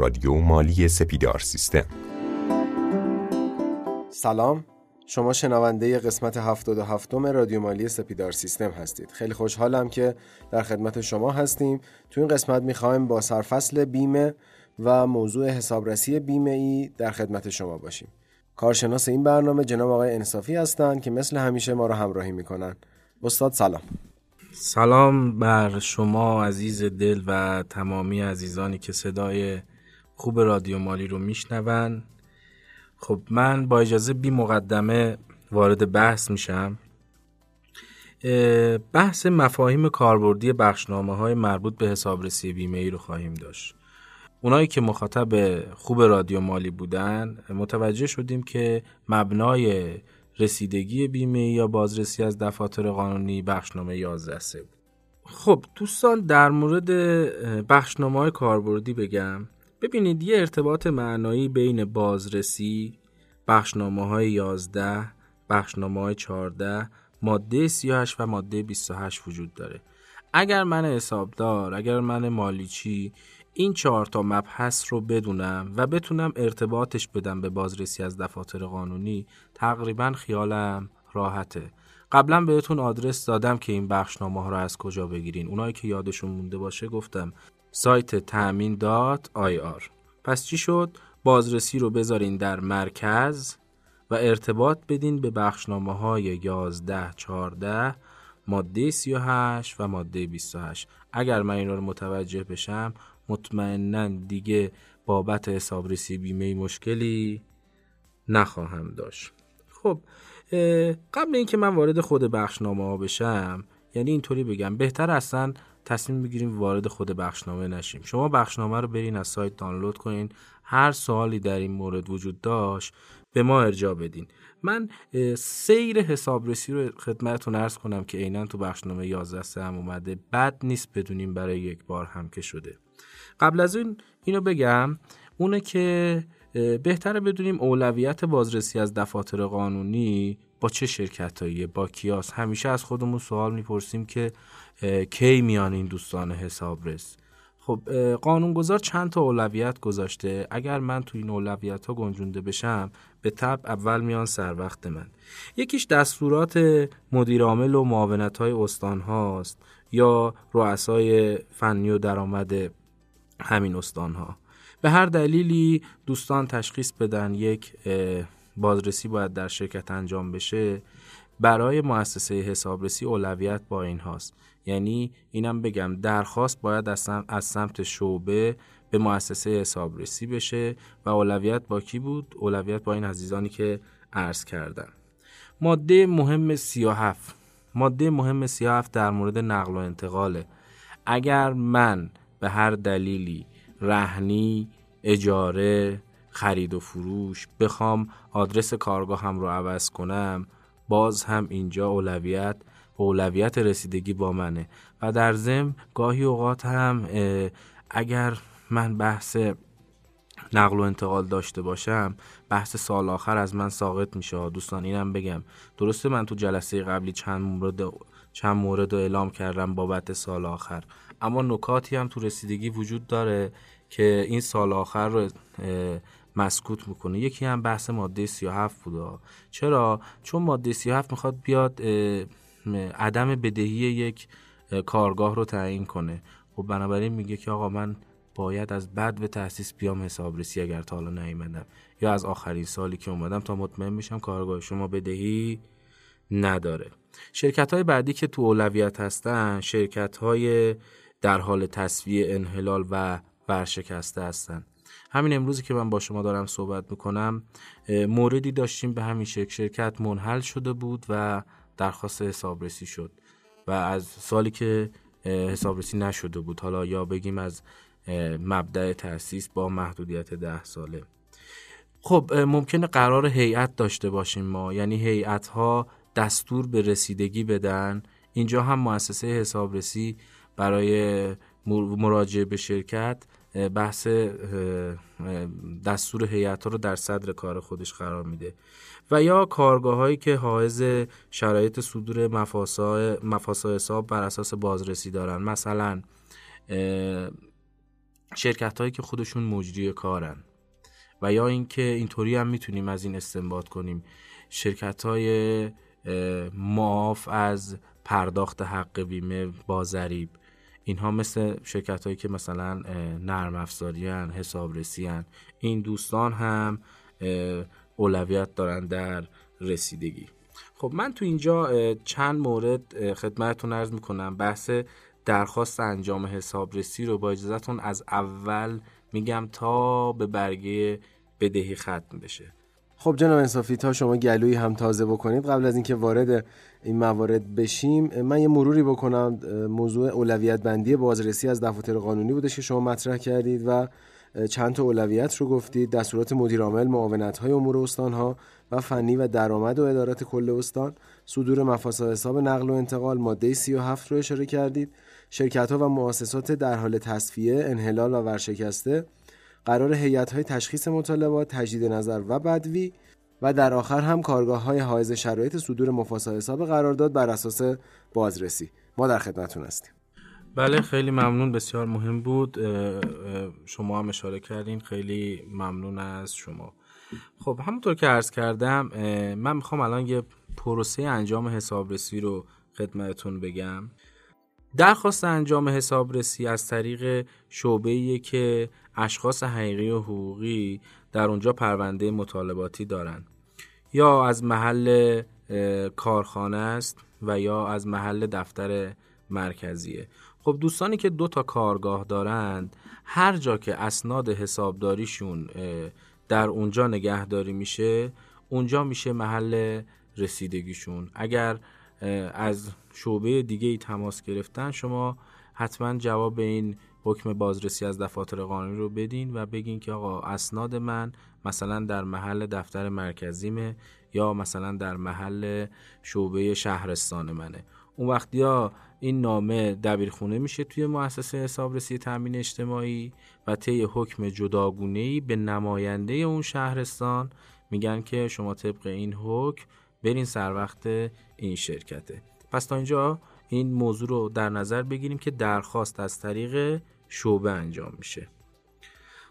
رادیو مالی سپیدار سیستم. سلام. شما شنونده قسمت 77 رادیو مالی سپیدار سیستم هستید. خیلی خوشحالم که در خدمت شما هستیم. تو این قسمت می‌خوایم با سرفصل بیمه و موضوع حسابرسی بیمه ای در خدمت شما باشیم. کارشناس این برنامه جناب آقای انصافی هستند که مثل همیشه ما را همراهی می‌کنن. استاد سلام. سلام بر شما عزیز دل و تمامی عزیزانی که صدای خوب رادیو مالی رو میشنون. خب من با اجازه بی مقدمه وارد بحث میشم. بحث مفاهیم کاربردی بخشنامه های مربوط به حسابرسی بیمه ای رو خواهیم داشت. اونایی که مخاطب خوب رادیو مالی بودن متوجه شدیم که مبنای رسیدگی بیمه یا بازرسی از دفاتر قانونی بخشنامه 11 سه بود. خب دوستان در مورد بخشنامه های کاربردی بگم. ببینید یه ارتباط معنایی بین بازرسی بخشنامه های 11 بخشنامه های 14 ماده 38 و ماده 28 وجود داره. اگر من حسابدار اگر من مالیچی این چهار تا مبحث رو بدونم و بتونم ارتباطش بدم به بازرسی از دفاتر قانونی تقریبا خیالم راحته. قبلا بهتون آدرس دادم که این بخشنامه ها رو از کجا بگیرین. اونایی که یادشون مونده باشه گفتم. سایت تامین دات آی آر. پس چی شد؟ بازرسی رو بذارین در مرکز و ارتباط بدین به بخشنامه های 11 14 ماده 38 و ماده 28 اگر من اینا رو متوجه بشم مطمئنا دیگه بابت حسابرسی بیمه مشکلی نخواهم داشت. خب قبل اینکه من وارد خود بخشنامه ها بشم یعنی اینطوری بگم بهتر اصلا تصمیم بگیریم وارد خود بخشنامه نشیم. شما بخشنامه رو برین از سایت دانلود کنین. هر سوالی در این مورد وجود داشت به ما ارجاع بدین. من سیر حسابرسی رو خدمتتون ارز کنم که عینا تو بخشنامه 11 هم اومده. بد نیست بدونیم برای یک بار هم که شده. قبل از این اینو بگم. اونه که بهتره بدونیم اولویت بازرسی از دفاتر قانونی با چه شرکتایی؟ با کیاس. همیشه از خودمون سوال می‌پرسیم که کی میان این دوستان حسابرس؟ خب قانونگذار چند تا اولویت گذاشته؟ اگر من تو این اولویت ها گنجونده بشم به تب اول میان سر وقت من. یکیش دستورات مدیرعامل و معاونت های استان هاست یا رؤسای فنی و درآمد همین استان ها به هر دلیلی دوستان تشخیص بدن یک بازرسی باید در شرکت انجام بشه برای مؤسسه حسابرسی اولویت با این هاست. یعنی اینم بگم درخواست باید از سمت شعبه به مؤسسه حسابرسی بشه و اولویت با کی بود؟ اولویت با این عزیزانی که عرض کردن ماده مهم 37 ماده مهم 37 در مورد نقل و انتقاله. اگر من به هر دلیلی رهنی اجاره خرید و فروش بخوام آدرس کارگاه هم رو عوض کنم. باز هم اینجا اولویت اولویت رسیدگی با منه. و در ضمن گاهی اوقات هم اگر من بحث نقل و انتقال داشته باشم بحث سال آخر از من ساقط میشه. دوستان اینم بگم. درسته من تو جلسه قبلی چند مورد چند مورد اعلام کردم بابت سال آخر. اما نکاتی هم تو رسیدگی وجود داره که این سال آخر رو مسکوت می‌کنه. یکی هم بحث ماده 37 بوده چرا؟ چون ماده 37 می‌خواد بیاد عدم بدهی یک کارگاه رو تعیین کنه. خب بنابراین میگه که آقا من باید از بد به تاسیس بیام حسابرسی اگر تا حالا نیومدم. یا از آخرین سالی که اومدم تا مطمئن بشم کارگاه شما بدهی نداره. شرکت های بعدی که تو اولویت هستن شرکت های در حال تصویه انحلال و ورشکسته هستن. همین امروزی که من با شما دارم صحبت می‌کنم موردی داشتیم به همین شکل شرکت منحل شده بود و درخواست حسابرسی شد و از سالی که حسابرسی نشده بود حالا یا بگیم از مبدع تأسیس با محدودیت ده ساله. خب ممکنه قرار هیئت داشته باشیم ما یعنی هیئت ها دستور به رسیدگی بدن. اینجا هم مؤسسه حسابرسی برای مراجعه به شرکت بحث دستور هیئت رو در صدر کار خودش قرار میده. و یا کارگاه هایی که حائز شرایط صدور مفاسا حساب بر اساس بازرسی دارن. مثلا شرکت هایی که خودشون مجری کارن. و یا اینکه اینطوری هم می‌تونیم از این استنباط کنیم. شرکت های معاف از پرداخت حق بیمه با ضریب. اینها مثل شرکت هایی که مثلا نرم افزاری هن، حسابرسی هن. این دوستان هم اولویت دارن در رسیدگی خب من تو اینجا چند مورد خدمتتون ارز می‌کنم بحث درخواست انجام حسابرسی رو با اجازهتون از اول میگم تا به برگه بدهی ختم بشه خب جناب انصافی تا شما گلویی هم تازه بکنید قبل از اینکه وارد این موارد بشیم من یه مروری بکنم. موضوع اولویت بندی بازرسی از دفاتر قانونی بودش که شما مطرح کردید و چند تا اولویت رو گفتید. دستورات مدیرعامل معاونت های امور استان ها و فنی و درآمد و ادارات کل استان. صدور مفاسد حساب نقل و انتقال ماده 37 رو اشاره کردید. شرکت ها و مؤسسات در حال تصفیه انحلال و ورشکسته. قرار هیئت های تشخیص مطالبات تجدید نظر و بدوی و در آخر هم کارگاه های حائز شرایط صدور مفاسد حساب قرارداد بر اساس بازرسی. ما در خدمتتون هستیم. بله خیلی ممنون. بسیار مهم بود. شما هم اشاره کردین. خیلی ممنون از شما. خب همونطور که عرض کردم من می‌خوام الان یه پروسه انجام حسابرسی رو خدمتتون بگم. درخواست انجام حسابرسی از طریق شعبه که اشخاص حقیقی و حقوقی در اونجا پرونده مطالباتی دارن یا از محل کارخانه است و یا از محل دفتر مرکزیه. خب دوستانی که دو تا کارگاه دارند هر جا که اسناد حسابداریشون در اونجا نگهداری میشه اونجا میشه محل رسیدگیشون. اگر از شعبه دیگه ای تماس گرفتن شما حتما جواب این حکم بازرسی از دفاتر قانونی رو بدین و بگین که آقا اسناد من مثلا در محل دفتر مرکزیمه یا مثلا در محل شعبه شهرستان منه. اون وقتی ها این نامه دبیرخونه میشه توی مؤسسه حسابرسی تامین اجتماعی و طی حکم جداگونه به نماینده اون شهرستان میگن که شما طبق این حکم برین سر وقت این شرکته. پس تا اینجا این موضوع رو در نظر بگیریم که درخواست از طریق شعبه انجام میشه.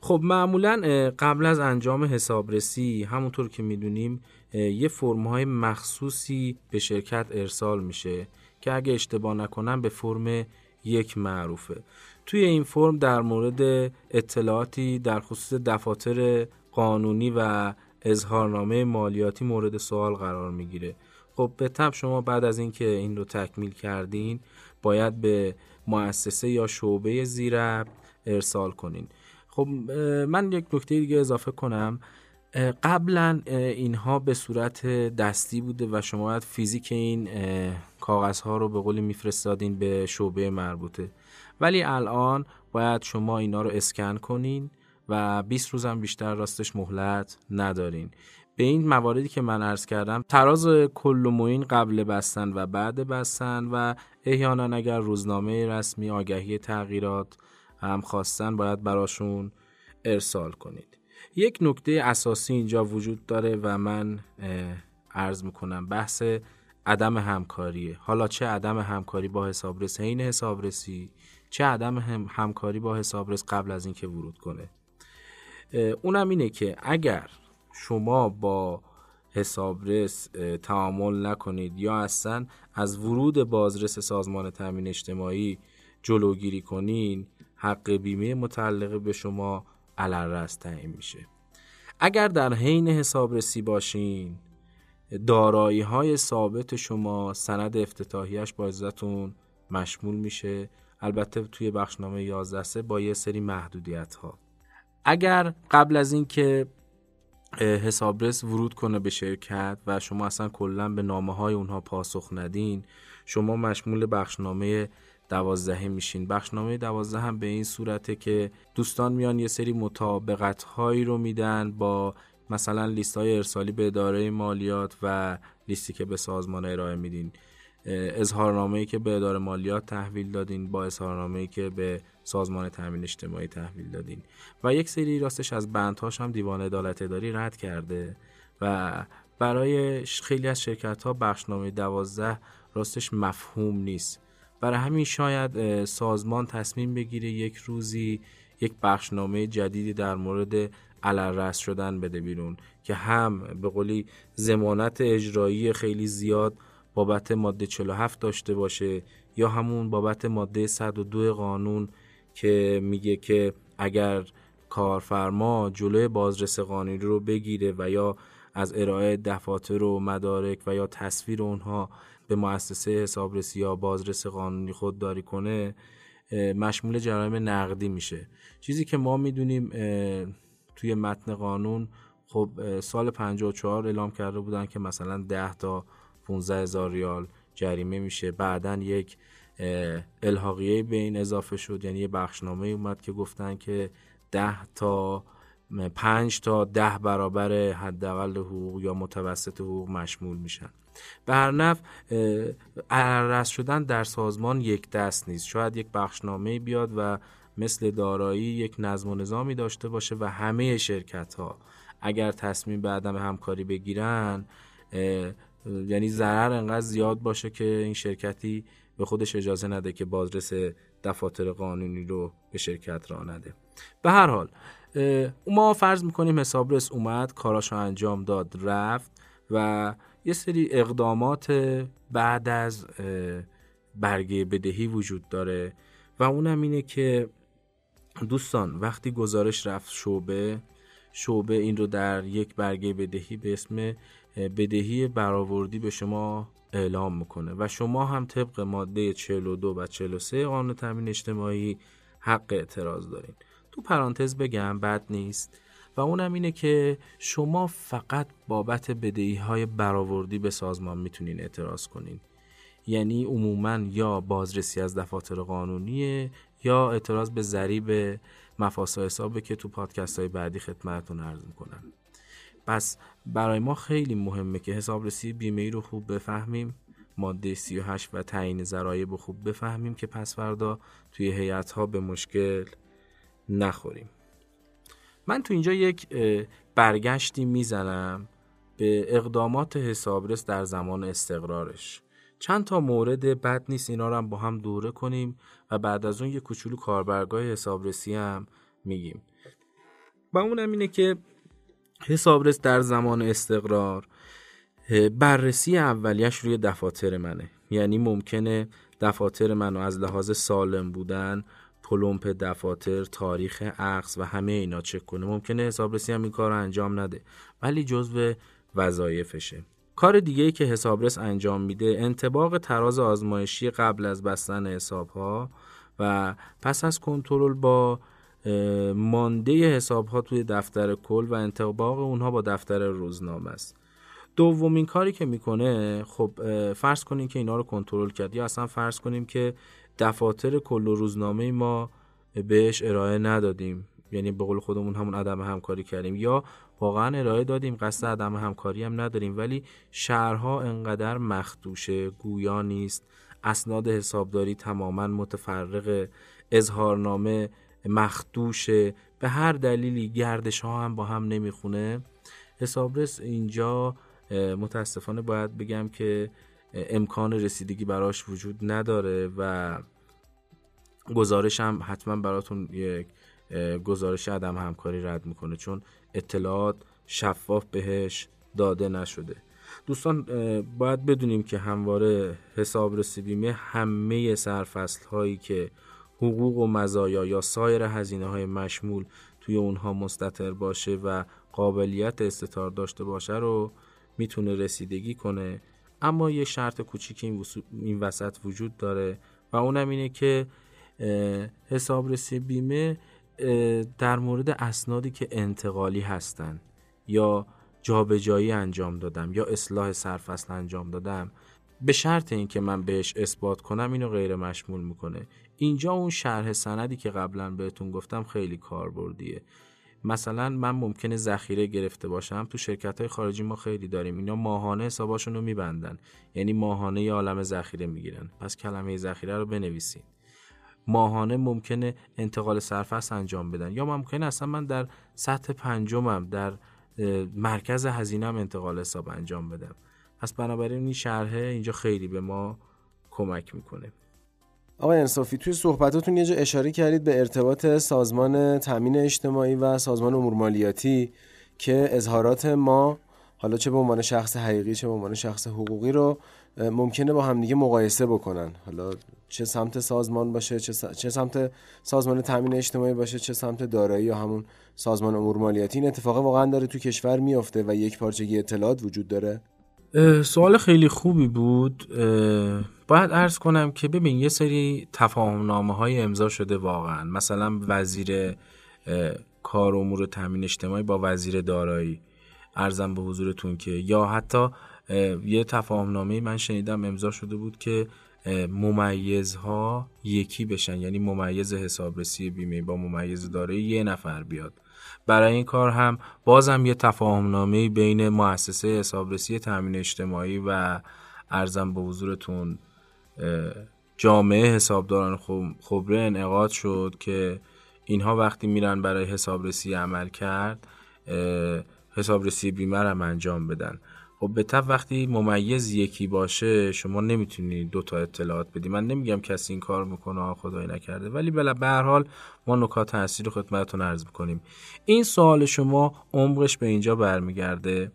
خب معمولا قبل از انجام حسابرسی همونطور که می‌دونیم یه فرمهای مخصوصی به شرکت ارسال میشه که اگه اشتباه نکنم به فرم یک معروفه. توی این فرم در مورد اطلاعاتی در خصوص دفاتر قانونی و اظهارنامه مالیاتی مورد سوال قرار می‌گیره. خب به طب شما بعد از اینکه این رو تکمیل کردین باید به مؤسسه یا شعبه زیرب ارسال کنین. خب من یک نکته دیگه اضافه کنم. قبلا اینها به صورت دستی بوده و شما باید فیزیک این کاغذ ها رو به قولی میفرستادین به شعبه مربوطه. ولی الان باید شما اینا رو اسکن کنین. و 20 روز هم بیشتر راستش مهلت ندارین. به این مواردی که من عرض کردم تراز کل موین قبل بستن و بعد بستن و احیانا اگر روزنامه رسمی آگهی تغییرات هم خواستن باید براشون ارسال کنید. یک نکته اساسی اینجا وجود داره و من عرض می‌کنم بحث عدم همکاریه. حالا چه عدم همکاری با حسابرس؟ حین حسابرسی چه عدم هم همکاری با حسابرس قبل از اینکه ورود کنه؟ اونم اینه که اگر شما با حسابرس تعامل نکنید یا اصلا از ورود بازرس سازمان تامین اجتماعی جلوگیری کنین حق بیمه متعلق به شما علرس تعیین میشه. اگر در حین حسابرسی باشین دارایی های ثابت شما سند افتتاحیش با عزتون مشمول میشه. البته توی بخشنامه 11 با یه سری محدودیت ها اگر قبل از اینکه حسابرس ورود کنه به شرکت و شما اصلا کلا به نامه های اونها پاسخ ندین شما مشمول بخشنامه دوازده میشین. بخشنامه دوازده هم به این صورته که دوستان میان یه سری مطابقت هایی رو میدن با مثلا لیست های ارسالی به اداره مالیات و لیستی که به سازمان ارائه میدین. اظهارنامه ای که به اداره مالیات تحویل دادین با اظهارنامه که به سازمان تامین اجتماعی تحویل دادین. و یک سری راستش از بندهاش هم دیوان عدالت اداری رد کرده. و برای خیلی از شرکت ها بخشنامه دوازده راستش مفهوم نیست. برای همین شاید سازمان تصمیم بگیره یک روزی یک بخشنامه جدیدی در مورد علررس شدن بده بیرون که هم به قولی زمانت اجرایی خیلی زیاد بابت ماده 47 داشته باشه یا همون بابت ماده 102 قانون که میگه که اگر کارفرما جلوی بازرس قانونی رو بگیره و یا از ارائه دفاتر و مدارک و یا تصویر اونها به مؤسسه حسابرسی یا بازرس قانونی خودداری کنه مشمول جرایم نقدی میشه. چیزی که ما می‌دونیم توی متن قانون خب سال 54 اعلام کرده بودن که مثلا 10 تا 15 هزار ریال جریمه میشه. بعدا یک الحاقیه به این اضافه شد. یعنی یه بخشنامه اومد که گفتن که 10 تا 5 تا 10 برابر حداقل حقوق یا متوسط حقوق مشمول میشن. به هر نفع رس شدن در سازمان یک دست نیست. شاید یک بخشنامه بیاد و مثل دارایی یک نظم و نظامی داشته باشه و همه شرکت ها اگر تصمیم به عدم همکاری بگیرن یعنی ضرر انقدر زیاد باشه که این شرکتی به خودش اجازه نده که بازرس دفاتر قانونی رو به شرکت را نده. به هر حال ما فرض می‌کنیم حسابرس اومد کاراشو انجام داد رفت و یه سری اقدامات بعد از برگه بدهی وجود داره و اونم اینه که دوستان وقتی گزارش رفت شعبه شعبه این رو در یک برگه بدهی به اسم بدهی برآوردی به شما اعلام می‌کنه. و شما هم طبق ماده 42 و 43 قانون تامین اجتماعی حق اعتراض دارین. تو پرانتز بگم بد نیست. و اونم اینه که شما فقط بابت بدهی های برآوردی به سازمان می‌تونین اعتراض کنین. یعنی عموما یا بازرسی از دفاتر قانونیه یا اعتراض به ضریب مفاسا حسابه که تو پادکست های بعدی خدمتتون عرض می‌کنم. پس برای ما خیلی مهمه که حسابرسی بیمه رو خوب بفهمیم ماده 38 و تعیین ذرایع رو خوب بفهمیم که پس فردا توی هیئت ها به مشکل نخوریم. من تو اینجا یک برگشتی می‌زنم به اقدامات حسابرس در زمان استقرارش. چند تا مورد بد نیست اینا رو هم با هم دوره کنیم و بعد از اون یه کوچولو کاربرگاه حسابرسی هم میگیم. و اونم اینه که حسابرس در زمان استقرار بررسی اولیش روی دفاتر منه. یعنی ممکنه دفاتر منو از لحاظ سالم بودن پلمپ دفاتر تاریخ عقص و همه اینا چک کنه. ممکنه حسابرسی هم این کار رو انجام نده ولی جزو وظایفشه. کار دیگه ای که حسابرس انجام میده انتباق تراز آزمایشی قبل از بستن حساب ها و پس از کنترل با مانده حساب ها توی دفتر کل و انتباق اونها با دفتر روزنامه است. دومین کاری که می‌کنه خب فرض کنیم که اینا رو کنترل کرد یا اصلا فرض کنیم که دفاتر کل و روزنامه ما بهش ارائه ندادیم یعنی به قول خودمون همون عدم همکاری کردیم یا واقعا ارائه دادیم قصد عدم همکاری هم نداریم ولی شهرها انقدر مخدوشه گویا نیست اسناد حسابداری تماما متفرق اظهارنامه مخدوشه به هر دلیلی گردش ها هم با هم نمی‌خونه. حسابرس اینجا متاسفانه باید بگم که امکان رسیدگی براش وجود نداره و گزارش هم حتما براتون یک گزارش عدم همکاری رد می‌کنه چون اطلاعات شفاف بهش داده نشده. دوستان باید بدونیم که همواره حسابرسی بیمه همه سرفصل هایی که حقوق و مزایا یا سایر هزینه های مشمول توی اونها مستطر باشه و قابلیت استطار داشته باشه رو می‌تونه رسیدگی کنه. اما یه شرط کوچیک این, این وسط وجود داره و اونم اینه که حسابرسی بیمه در مورد اسنادی که انتقالی هستن یا جابجایی انجام دادم یا اصلاح سرفصل انجام دادم به شرط اینکه من بهش اثبات کنم اینو غیر مشمول می‌کنه. اینجا اون شرح سندی که قبلا بهتون گفتم خیلی کاربردیه. مثلا من ممکنه ذخیره گرفته باشم تو شرکت های خارجی ما خیلی داریم. اینا ماهانه حساباشون رو میبندن. یعنی ماهانه یه عالم ذخیره می‌گیرن. پس کلمه ذخیره رو بنویسین ماهانه ممکنه انتقال سرفصل انجام بدن. یا ممکنه اصلا من در سطح پنجمم در مرکز هزینم انتقال حساب انجام بدم. پس بنابراین این شرحه اینجا خیلی به ما کمک می‌کنه. آقای انصافی توی صحبتاتون یه جا اشاره کردید به ارتباط سازمان تامین اجتماعی و سازمان امور مالیاتی که اظهارات ما حالا چه به عنوان شخص حقیقی چه به عنوان شخص حقوقی رو ممکنه با همدیگه مقایسه بکنن. حالا چه سمت سازمان باشه چه, چه سمت سازمان تامین اجتماعی باشه چه سمت دارایی یا همون سازمان امور مالیاتی این اتفاق واقعا داره تو کشور میافته و یک پارچگی اطلاعات وجود داره. سوال خیلی خوبی بود. باید ارز کنم که ببین یه سری تفاهم نامه های امضا شده واقعا. مثلا وزیر کار امور تامین اجتماعی با وزیر دارایی. ارزم به حضورتون که یا حتی یه تفاهم نامه من شنیدم امضا شده بود که ممیزها یکی بشن. یعنی ممیز حسابرسی بیمه با ممیز دارایی یه نفر بیاد. برای این کار هم بازم یه تفاهم نامه بین مؤسسه حسابرسی تامین اجتماعی و ارزم به حضورتون جامعه حسابداران خبره انعقاد شد که اینها وقتی میرن برای حسابرسی عمل کرد حسابرسی بیمه هم انجام بدن. خب به طب وقتی ممیز یکی باشه شما نمی‌تونید دو تا اطلاعات بدی. من نمیگم کسی این کار می‌کنه خدای نکرده. ولی بله به هر حال ما نکات تاثیر خدمتتون عرض می‌کنیم. این سوال شما عمقش به اینجا برمیگرده.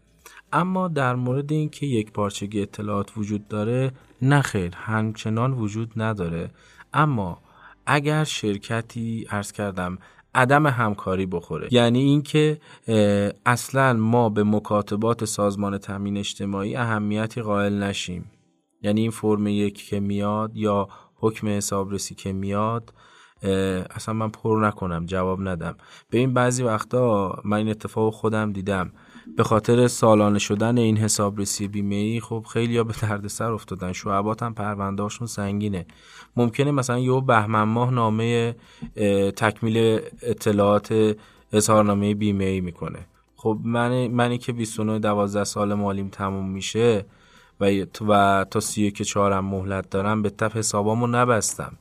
اما در مورد اینکه یک پارچگی اطلاعات وجود داره نه خیر همچنان وجود نداره. اما اگر شرکتی ارز کردم عدم همکاری بخوره. یعنی اینکه اصلا ما به مکاتبات سازمان تامین اجتماعی اهمیتی قائل نشیم. یعنی این فرم یک که میاد یا حکم حسابرسی که میاد اصلا من پر نکنم جواب ندم. به این بعضی وقتا من این اتفاق خودم دیدم. به خاطر سالانه شدن این حسابرسی بیمه ای خب خیلی ها به دردسر افتادن. شعبات هم پروندهاشون سنگینه. ممکنه مثلا یه بهمن ماه نامه تکمیل اطلاعات اظهارنامه بیمه ای می‌کنه. خب من منی که 29 12 سال مالیم تموم میشه و و تا سی که چهارم مهلت دارم به تپ حسابامو نبستم.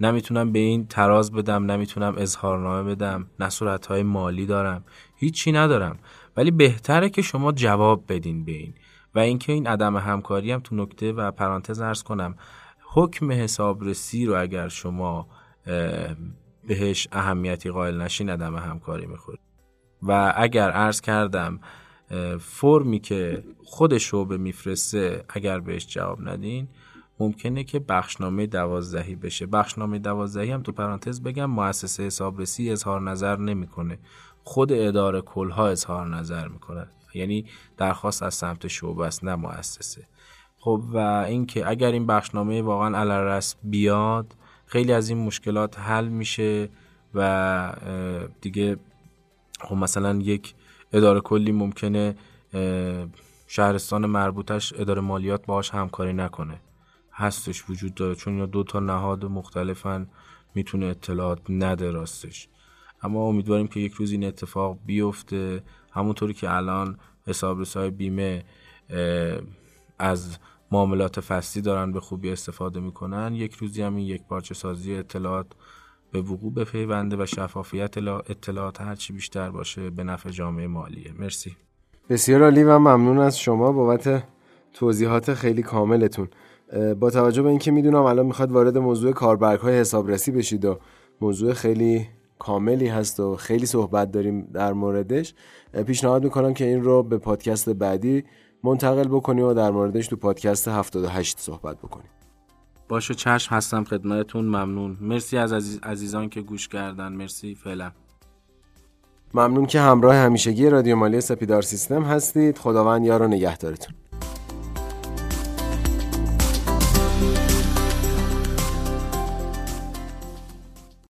نمی‌تونم به این تراز بدم نمی‌تونم اظهارنامه بدم نه های مالی دارم. هیچی ندارم. ولی بهتره که شما جواب بدین به این. و اینکه این عدم همکاری هم تو نکته و پرانتز ارز کنم حکم حسابرسی رو اگر شما بهش اهمیتی قائل نشین عدم همکاری می‌خورید. و اگر عرض کردم فرمی که خود شعبه میفرسته اگر بهش جواب ندین ممکنه که بخشنامه دوازدهی بشه. بخشنامه دوازدهی هم تو پرانتز بگم مؤسسه حسابرسی اظهار نظر نمی‌کنه. خود اداره کلها اظهار نظر می‌کنه یعنی درخواست از سمت شعبه است نه مؤسسه. خب و اینکه اگر این بخشنامه واقعا علرس بیاد خیلی از این مشکلات حل میشه و دیگه خب مثلا یک اداره کلی ممکنه شهرستان مربوطش اداره مالیات باهاش همکاری نکنه. هستش وجود داره چون یا دو تا نهاد مختلفن می‌تونه اطلاعات نده راستش. اما امیدواریم که یک روز این اتفاق بیفته. همونطوری که الان حسابرسای بیمه از معاملات فصلی دارن به خوبی استفاده می‌کنن یک روزی هم این یک پارچه سازی اطلاعات به وقوع بپیونده و شفافیت اطلاعات هرچی بیشتر باشه به نفع جامعه مالیه. مرسی. بسیار عالی و ممنون از شما بابت توضیحات خیلی کاملتون. با توجه به اینکه می‌دونم الان می‌خواد وارد موضوع کاربرگ های حسابرسی بشید و موضوع خیلی کاملی هست و خیلی صحبت داریم در موردش. پیشنهاد می‌کنم که این رو به پادکست بعدی منتقل بکنیم و در موردش تو پادکست 78 صحبت بکنیم. باشه چشم هستم خدمتتون. ممنون. مرسی از عزیز عزیزان که گوش کردن. مرسی فعلا. ممنون که همراه همیشگی رادیو مالی سپیدار سیستم هستید. خداوند یار و نگهدارتون.